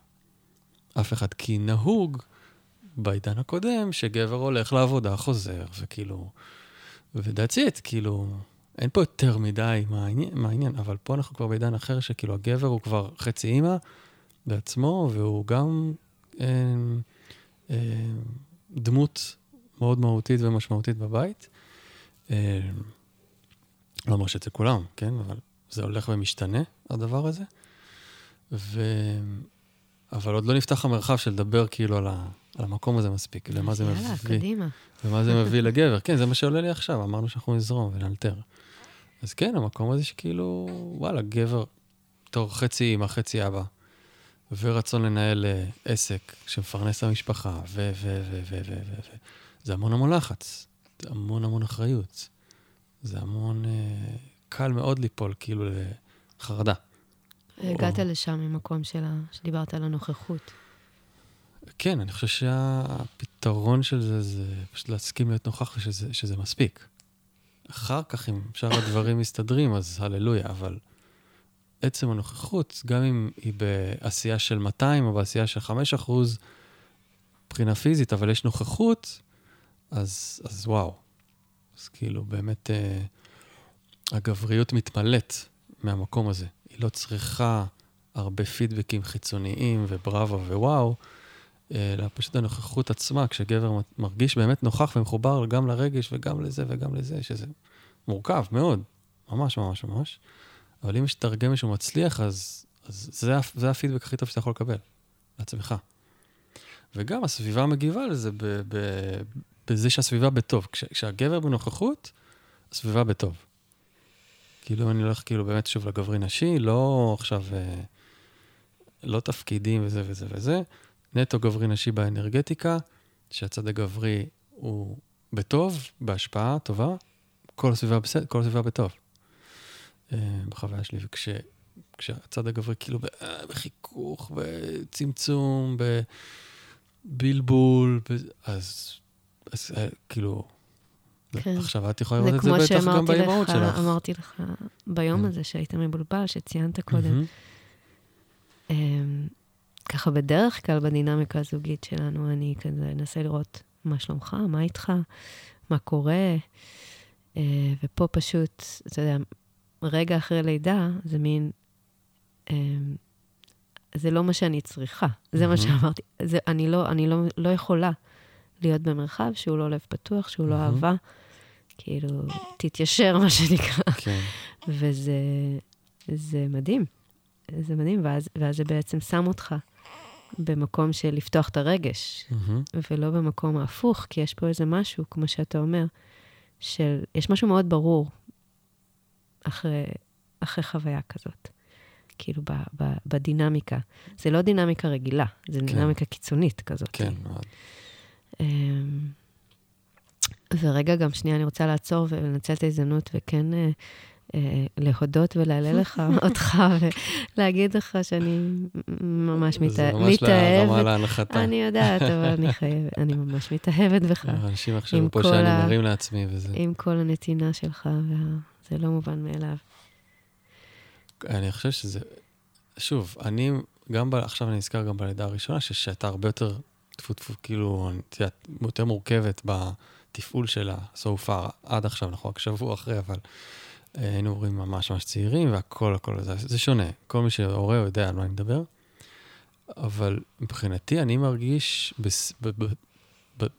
אף אחד, כי נהוג בעידן הקודם, שגבר הולך לעבודה, חוזר, וכאילו... ו-that's it, כאילו, אין פה יותר מדי מה העניין, מה העניין, אבל פה אנחנו כבר בעידן אחר, שכאילו הגבר הוא כבר חצי אימא בעצמו, והוא גם אה, אה, דמות מאוד מהותית ומשמעותית בבית. אה, לא אומר שאצל כולם, כן? אבל זה הולך ומשתנה, הדבר הזה. ו... אבל עוד לא נפתח המרחב של לדבר כאילו על, ה... על המקום הזה מספיק, למה זה מביא. יאללה, קדימה. ומה זה מביא לגבר. כן, זה מה שעולה לי עכשיו, אמרנו שאנחנו נזרום ונאלתר. אז כן, המקום הזה שכאילו, וואלה, גבר, בתור חצי אימא, חצי אבא, ורצון לנהל uh, עסק שמפרנס את המשפחה, ו... ו... ו... ו... ו... ו... ו... זה המון המון לחץ, זה המון המון אחריות. זה המון... Uh, קל מאוד ליפול כאילו לחרדה. הגעת או... לשם ממקום שלה, שדיברת על הנוכחות. כן, אני חושב שהפתרון של זה, זה פשוט להסכים להיות נוכח ושזה, שזה מספיק. אחר כך, אם שאר הדברים מסתדרים, אז הללויה, אבל עצם הנוכחות, גם אם היא בעשייה של 200 או בעשייה של 5 אחוז, מבחינה פיזית, אבל יש נוכחות, אז, אז וואו. אז כאילו, באמת, אה, הגבריות מתמלאת מהמקום הזה. היא לא צריכה הרבה פידבקים חיצוניים ובראבו ווואו, אלא פשוט הנוכחות עצמה, כשגבר מרגיש באמת נוכח ומחובר גם לרגש וגם לזה וגם לזה, שזה מורכב מאוד, ממש ממש ממש. אבל אם יש תרגם שהוא מצליח, אז, אז זה, זה הפידבק הכי טוב שאתה יכול לקבל, לעצמך. וגם הסביבה מגיבה לזה ב, ב, בזה שהסביבה בטוב. כש, כשהגבר בנוכחות, הסביבה בטוב. כאילו, אני הולך כאילו באמת שוב לגברי נשי, לא עכשיו, אה, לא תפקידים וזה וזה וזה, נטו גברי נשי באנרגטיקה, שהצד הגברי הוא בטוב, בהשפעה טובה, כל הסביבה בסדר, כל הסביבה בטוב. אה, בחוויה שלי, וכשהצד הגברי כאילו אה, בחיכוך, בצמצום, בבלבול, אז, אז כאילו, כן. עכשיו את יכולה לראות את זה בטח גם באימהות שלך. זה כמו שאמרתי לך, אמרתי לך ביום הזה שהיית מבולבל, שציינת קודם. ככה בדרך כלל בדינמיקה הזוגית שלנו, אני כזה אנסה לראות מה שלומך, מה איתך, מה קורה, אה, ופה פשוט, אתה יודע, רגע אחרי לידה, זה מין, אה, זה לא מה שאני צריכה, זה מה שאמרתי. זה, אני לא, אני לא, לא יכולה להיות במרחב שהוא לא לב פתוח, שהוא לא אהבה. כאילו, תתיישר, מה שנקרא. כן. וזה זה מדהים. זה מדהים, ואז, ואז זה בעצם שם אותך במקום של לפתוח את הרגש, mm-hmm. ולא במקום ההפוך, כי יש פה איזה משהו, כמו שאתה אומר, של, יש משהו מאוד ברור אחרי, אחרי חוויה כזאת. כאילו, ב, ב, בדינמיקה. זה לא דינמיקה רגילה, זה כן. דינמיקה קיצונית כזאת. כן, מאוד. אמ, ורגע, גם שנייה, אני רוצה לעצור ולנצל את ההזדמנות וכן אה, להודות ולהלל לך [laughs] אותך ולהגיד לך שאני ממש מתאהבת. זה ממש להרמה להנחתה. אני יודעת, אבל אני חייבת, אני ממש מתאהבת בך. אנשים יחשבו פה שאני מרים לעצמי וזה. עם כל הנתינה שלך, וזה לא מובן מאליו. אני חושב שזה, שוב, אני, גם ב, עכשיו אני נזכר גם בלידה הראשונה, שהייתה הרבה יותר, טפו טפו, כאילו, את יודעת, יותר מורכבת בתפעול שלה, so far, עד עכשיו, אנחנו רק שבוע אחרי, אבל היינו הורים ממש ממש צעירים, והכל, הכל, זה, זה שונה. כל מי שהורה יודע על מה אני מדבר. אבל מבחינתי, אני מרגיש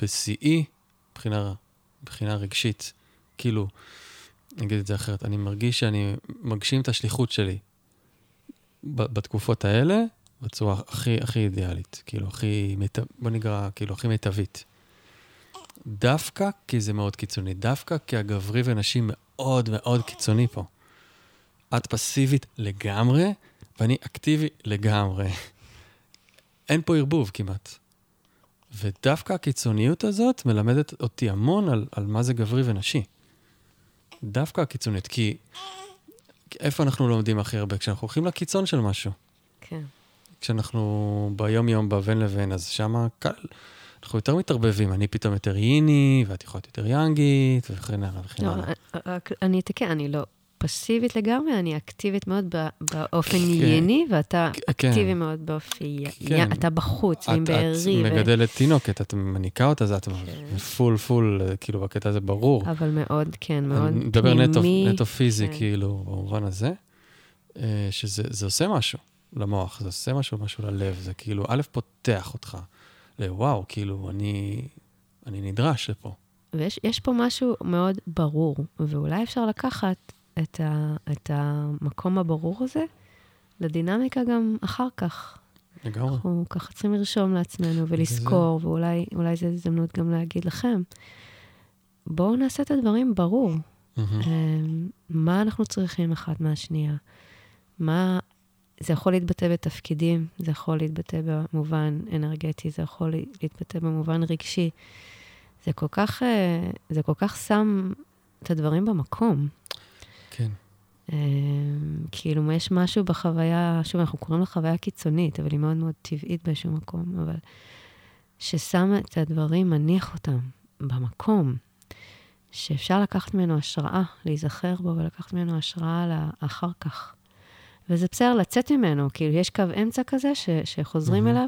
בשיאי, מבחינה, מבחינה רגשית, כאילו, אני אגיד את זה אחרת, אני מרגיש שאני מגשים את השליחות שלי בתקופות האלה, בצורה הכי, הכי אידיאלית, כאילו, הכי, בוא נקרא, כאילו, הכי מיטבית. דווקא כי זה מאוד קיצוני, דווקא כי הגברי ונשי מאוד מאוד קיצוני פה. את פסיבית לגמרי, ואני אקטיבי לגמרי. אין פה ערבוב כמעט. ודווקא הקיצוניות הזאת מלמדת אותי המון על, על מה זה גברי ונשי. דווקא הקיצונית, כי איפה אנחנו לומדים הכי הרבה? כשאנחנו הולכים לקיצון של משהו. כן. כשאנחנו ביום-יום בבין לבין, אז שמה קל, אנחנו יותר מתערבבים, אני פתאום יותר ייני, ואת יכולה להיות יותר יאנגית, וכן הלאה וכן לא, הלאה. רק אני אתקן, אני לא פסיבית לגמרי, אני אקטיבית מאוד באופן כן, ייני, ואתה כן. אקטיבי מאוד באופי, כן. אתה בחוץ, עם בארי. את מגדלת תינוקת, את מניקה אותה, זה את. full full, כאילו בקטע הזה ברור. אבל מאוד, כן, מאוד פנימי. אני מדבר נטו, פיזי. כאילו, במובן הזה, שזה עושה משהו למוח, זה עושה משהו, משהו ללב, זה כאילו, א', פותח אותך. לוואו, כאילו, אני, אני נדרש לפה. ויש פה משהו מאוד ברור, ואולי אפשר לקחת את, ה, את המקום הברור הזה לדינמיקה גם אחר כך. לגמרי. אנחנו ככה צריכים לרשום לעצמנו ולזכור, זה... ואולי זו הזדמנות גם להגיד לכם, בואו נעשה את הדברים ברור. Mm-hmm. מה אנחנו צריכים אחד מהשנייה? מה זה יכול להתבטא בתפקידים, זה יכול להתבטא במובן אנרגטי, זה יכול להתבטא במובן רגשי. זה כל כך, אה, זה כל כך שם את הדברים במקום. כן. אה, כאילו, יש משהו בחוויה, שוב, אנחנו קוראים לה חוויה קיצונית, אבל היא מאוד מאוד טבעית באיזשהו מקום, אבל ששם את הדברים, מניח אותם במקום, שאפשר לקחת ממנו השראה, להיזכר בו ולקחת ממנו השראה לאחר כך. וזה בסדר לצאת ממנו, כאילו יש קו אמצע כזה ש, שחוזרים mm-hmm. אליו,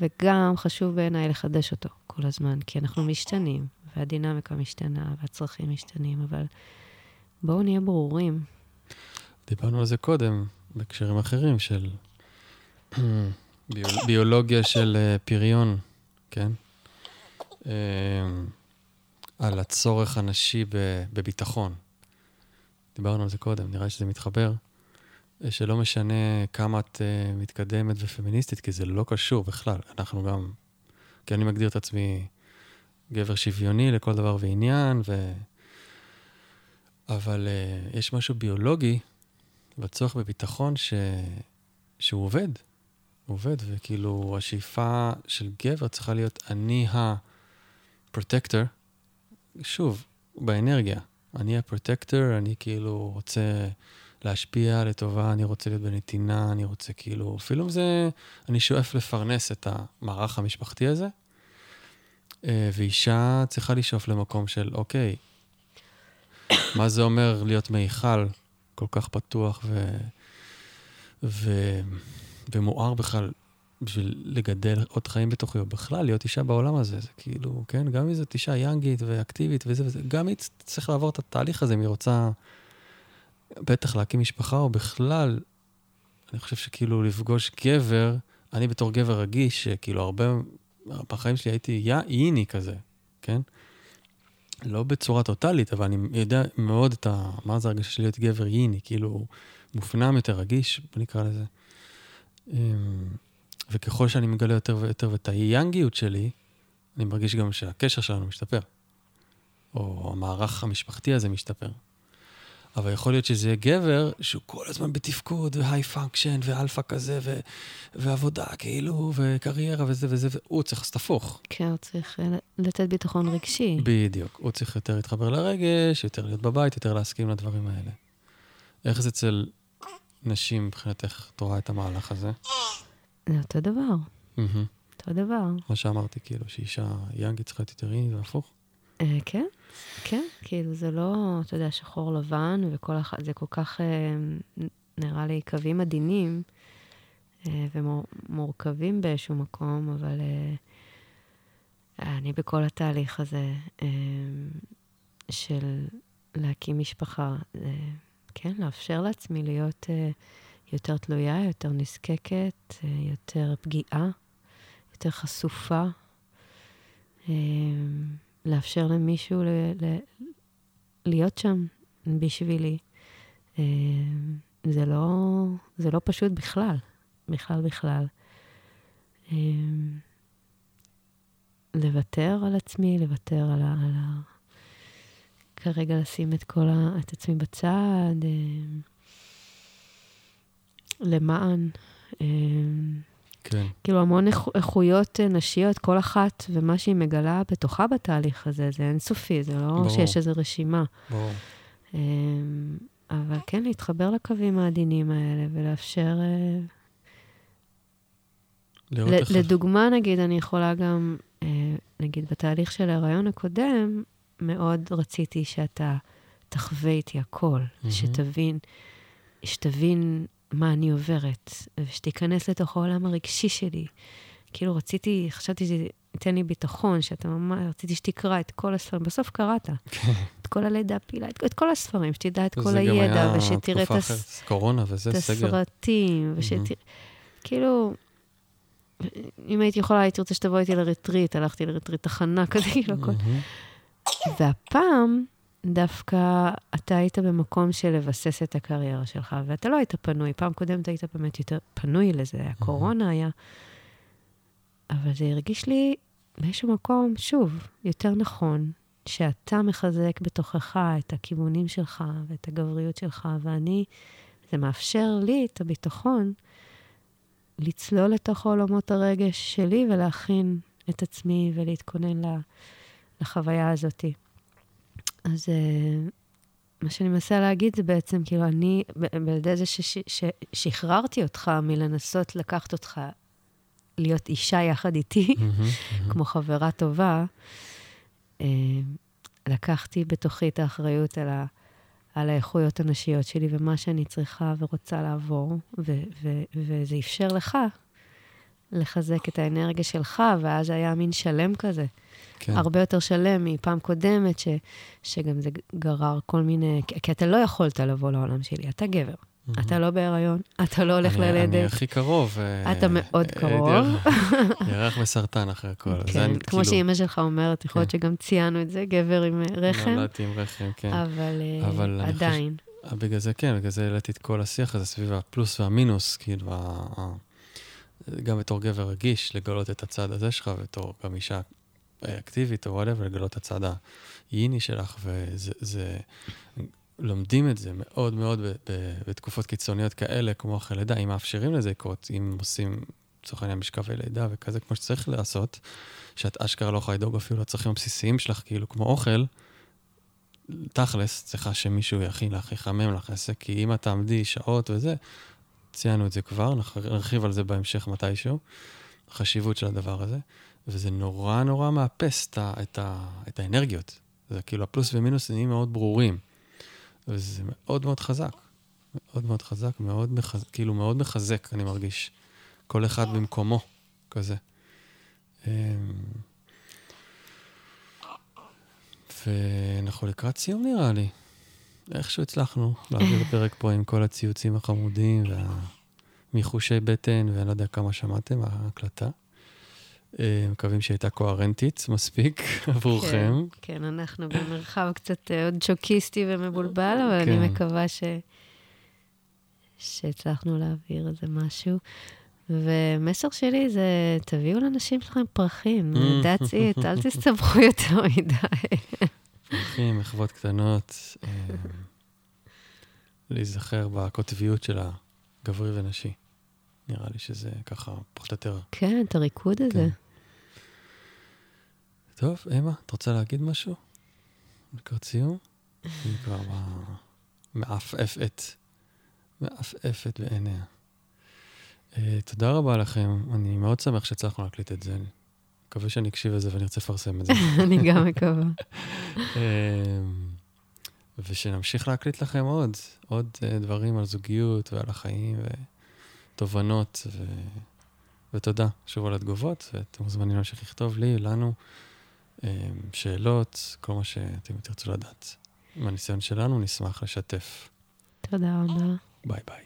וגם חשוב בעיניי לחדש אותו כל הזמן, כי אנחנו משתנים, והדינמיקה משתנה, והצרכים משתנים, אבל בואו נהיה ברורים. דיברנו על זה קודם, בהקשרים אחרים של ביולוגיה של uh, פריון, כן? Uh, על הצורך הנשי בביטחון. דיברנו על זה קודם, נראה לי שזה מתחבר. שלא משנה כמה את uh, מתקדמת ופמיניסטית, כי זה לא קשור בכלל. אנחנו גם, כי אני מגדיר את עצמי גבר שוויוני לכל דבר ועניין, ו... אבל uh, יש משהו ביולוגי בצורך בביטחון ש... שהוא עובד. הוא עובד, וכאילו השאיפה של גבר צריכה להיות אני הפרוטקטור, שוב, באנרגיה. אני הפרוטקטור, אני כאילו רוצה... להשפיע לטובה, אני רוצה להיות בנתינה, אני רוצה כאילו, אפילו אם זה, אני שואף לפרנס את המערך המשפחתי הזה, אה, ואישה צריכה לשאוף למקום של, אוקיי, מה זה אומר להיות מיכל כל כך פתוח ו... ו... ומואר בכלל בשביל לגדל עוד חיים בתוכי, או בכלל להיות אישה בעולם הזה, זה כאילו, כן, גם אם זאת אישה יאנגית ואקטיבית וזה וזה, גם היא צריך לעבור את התהליך הזה אם היא רוצה בטח להקים משפחה, או בכלל, אני חושב שכאילו לפגוש גבר, אני בתור גבר רגיש, שכאילו הרבה, בחיים שלי הייתי ייני כזה, כן? לא בצורה טוטאלית, אבל אני יודע מאוד את ה... מה זה הרגשה של להיות גבר ייני, כאילו מופנם יותר, רגיש, נקרא לזה. אמ, וככל שאני מגלה יותר ויותר את היאנגיות שלי, אני מרגיש גם שהקשר שלנו משתפר. או המערך המשפחתי הזה משתפר. אבל יכול להיות שזה יהיה גבר שהוא כל הזמן בתפקוד, ו high function, ואלפא כזה, ו- ועבודה כאילו, וקריירה וזה וזה, והוא צריך לעשות הפוך. כן, הוא צריך אה, לתת ביטחון רגשי. בדיוק. הוא צריך יותר להתחבר לרגש, יותר להיות בבית, יותר להסכים לדברים האלה. איך זה אצל נשים מבחינתך את רואה את המהלך הזה? זה אותו דבר. אותו דבר. מה שאמרתי, כאילו, שאישה יאנגית צריכה להיות יותר אינית והפוך. אה, כן, כן, כאילו זה לא, אתה יודע, שחור לבן, וכל אחד, זה כל כך, אה, נראה לי, קווים עדינים אה, ומורכבים באיזשהו מקום, אבל אני בכל התהליך הזה של להקים משפחה, כן, לאפשר לעצמי להיות יותר תלויה, יותר נזקקת, יותר פגיעה, יותר חשופה. אה, לאפשר למישהו ל- ל- להיות שם בשבילי. אה, זה לא, זה לא פשוט בכלל, בכלל בכלל. לוותר על עצמי, לוותר על ה... על ה... כרגע לשים את כל ה... את עצמי בצד, למען. כן. כאילו המון איכ, איכויות נשיות, כל אחת ומה שהיא מגלה בתוכה בתהליך הזה, זה אינסופי, זה לא ברור. שיש איזו רשימה. ברור. אמ, אבל כן, להתחבר לקווים העדינים האלה ולאפשר... אה, לראות. לדוגמה, נגיד, אני יכולה גם, אה, נגיד, בתהליך של ההיריון הקודם, מאוד רציתי שאתה תחווה איתי הכל, mm-hmm. שתבין, שתבין מה אני עוברת, ושתיכנס לתוך העולם הרגשי שלי. כאילו רציתי, חשבתי שזה ייתן לי ביטחון, שאתה ממש, רציתי שתקרא את כל הספרים. בסוף קראת. כן. את כל הלידה פילה, את, את כל הספרים, שתדע את כל הידע, ושתראה את, הס... קורונה וזה, את סגר. הסרטים, ושתראה... Mm-hmm. כאילו, אם הייתי יכולה, הייתי רוצה שתבוא איתי לרטריט, הלכתי לרטריט תחנה כזה, כאילו, הכל. Mm-hmm. והפעם, דווקא אתה היית במקום של לבסס את הקריירה שלך, ואתה לא היית פנוי. פעם קודמת היית באמת יותר פנוי לזה, הקורונה היה. אבל זה הרגיש לי באיזשהו מקום, שוב, יותר נכון, שאתה מחזק בתוכך את הכיוונים שלך ואת הגבריות שלך, ואני, זה מאפשר לי את הביטחון לצלול לתוך עולמות הרגש שלי ולהכין את עצמי ולהתכונן לחוויה הזאתי. אז uh, מה שאני מנסה להגיד זה בעצם, כאילו, אני, על ידי זה ששחררתי אותך מלנסות לקחת אותך להיות אישה יחד איתי, [laughs] כמו חברה טובה, uh, לקחתי בתוכי את האחריות על, ה, על האיכויות הנשיות שלי ומה שאני צריכה ורוצה לעבור, ו, ו, וזה אפשר לך לחזק את האנרגיה שלך, ואז היה מין שלם כזה. כן. הרבה יותר שלם מפעם קודמת, ש, שגם זה גרר כל מיני... כי אתה לא יכולת לבוא לעולם שלי, אתה גבר. Mm-hmm. אתה לא בהיריון, אתה לא הולך ללדת. אני הכי קרוב. אה, אתה מאוד אה, קרוב. ירח [laughs] בסרטן אחרי הכל. כן, כמו כאילו... שאימא שלך אומרת, יכול להיות כן. שגם ציינו את זה, גבר עם אה, רחם. נולדתי עם רחם, כן. אבל, אבל עדיין. חושב, בגלל זה כן, בגלל זה העליתי את כל השיח הזה סביב הפלוס והמינוס, כאילו, גם בתור גבר רגיש, לגלות את הצד הזה שלך, בתור גם אישה אקטיבית או whatever, לגלות את הצד הייני שלך, וזה, זה, לומדים את זה מאוד מאוד בתקופות קיצוניות כאלה, כמו אחרי לידה, אם מאפשרים לזה לקרות, אם עושים, לצורך העניין, משכבי לידה וכזה, כמו שצריך לעשות, שאת אשכרה לא יכולה לדאוג אפילו לצרכים הבסיסיים שלך, כאילו כמו אוכל, תכלס, צריכה שמישהו יכין לך, יחמם לך עסק, כי אם את תעמדי שעות וזה, ציינו את זה כבר, נרחיב על זה בהמשך מתישהו, החשיבות של הדבר הזה. וזה נורא נורא מאפס את, את, את האנרגיות. זה כאילו הפלוס ומינוס נהיים מאוד ברורים. וזה מאוד מאוד חזק. מאוד מאוד חזק, מאוד מחזק, כאילו מאוד מחזק, אני מרגיש. כל אחד במקומו, כזה. אמ, ואנחנו לקראת סיום נראה לי. איכשהו הצלחנו להעביר [coughs] פרק פה עם כל הציוצים החמודים והמיחושי בטן, ואני לא יודע כמה שמעתם, ההקלטה. אה, מקווים שהייתה קוהרנטית מספיק [laughs] עבורכם. כן, כן, אנחנו במרחב קצת אה, עוד שוקיסטי ומבולבל, אבל כן. אני מקווה ש... שהצלחנו להעביר איזה משהו. ומסר שלי זה, תביאו לאנשים שלכם פרחים, [laughs] that's it, אל תסתבכו יותר מדי. פרחים, מחוות קטנות, אה, להיזכר בקוטביות של הגברי ונשי. נראה לי שזה ככה פחות או יותר. כן, את הריקוד הזה. טוב, אמה, את רוצה להגיד משהו? לקראת סיום? אני כבר מעפעפת, מעפעפת בעיניה. Uh, תודה רבה לכם, אני מאוד שמח שהצלחנו להקליט את זה. אני מקווה שאני אקשיב לזה ואני ארצה לפרסם את זה. [laughs] אני גם מקווה. uh, ושנמשיך להקליט לכם עוד, עוד uh, דברים על זוגיות ועל החיים ותובנות, ו... ותודה שוב על התגובות, ואתם מוזמנים להמשיך לכתוב לי, לנו. אמ, שאלות, כל מה שאתם תרצו לדעת. מהניסיון שלנו, נשמח לשתף. תודה רבה. ביי ביי.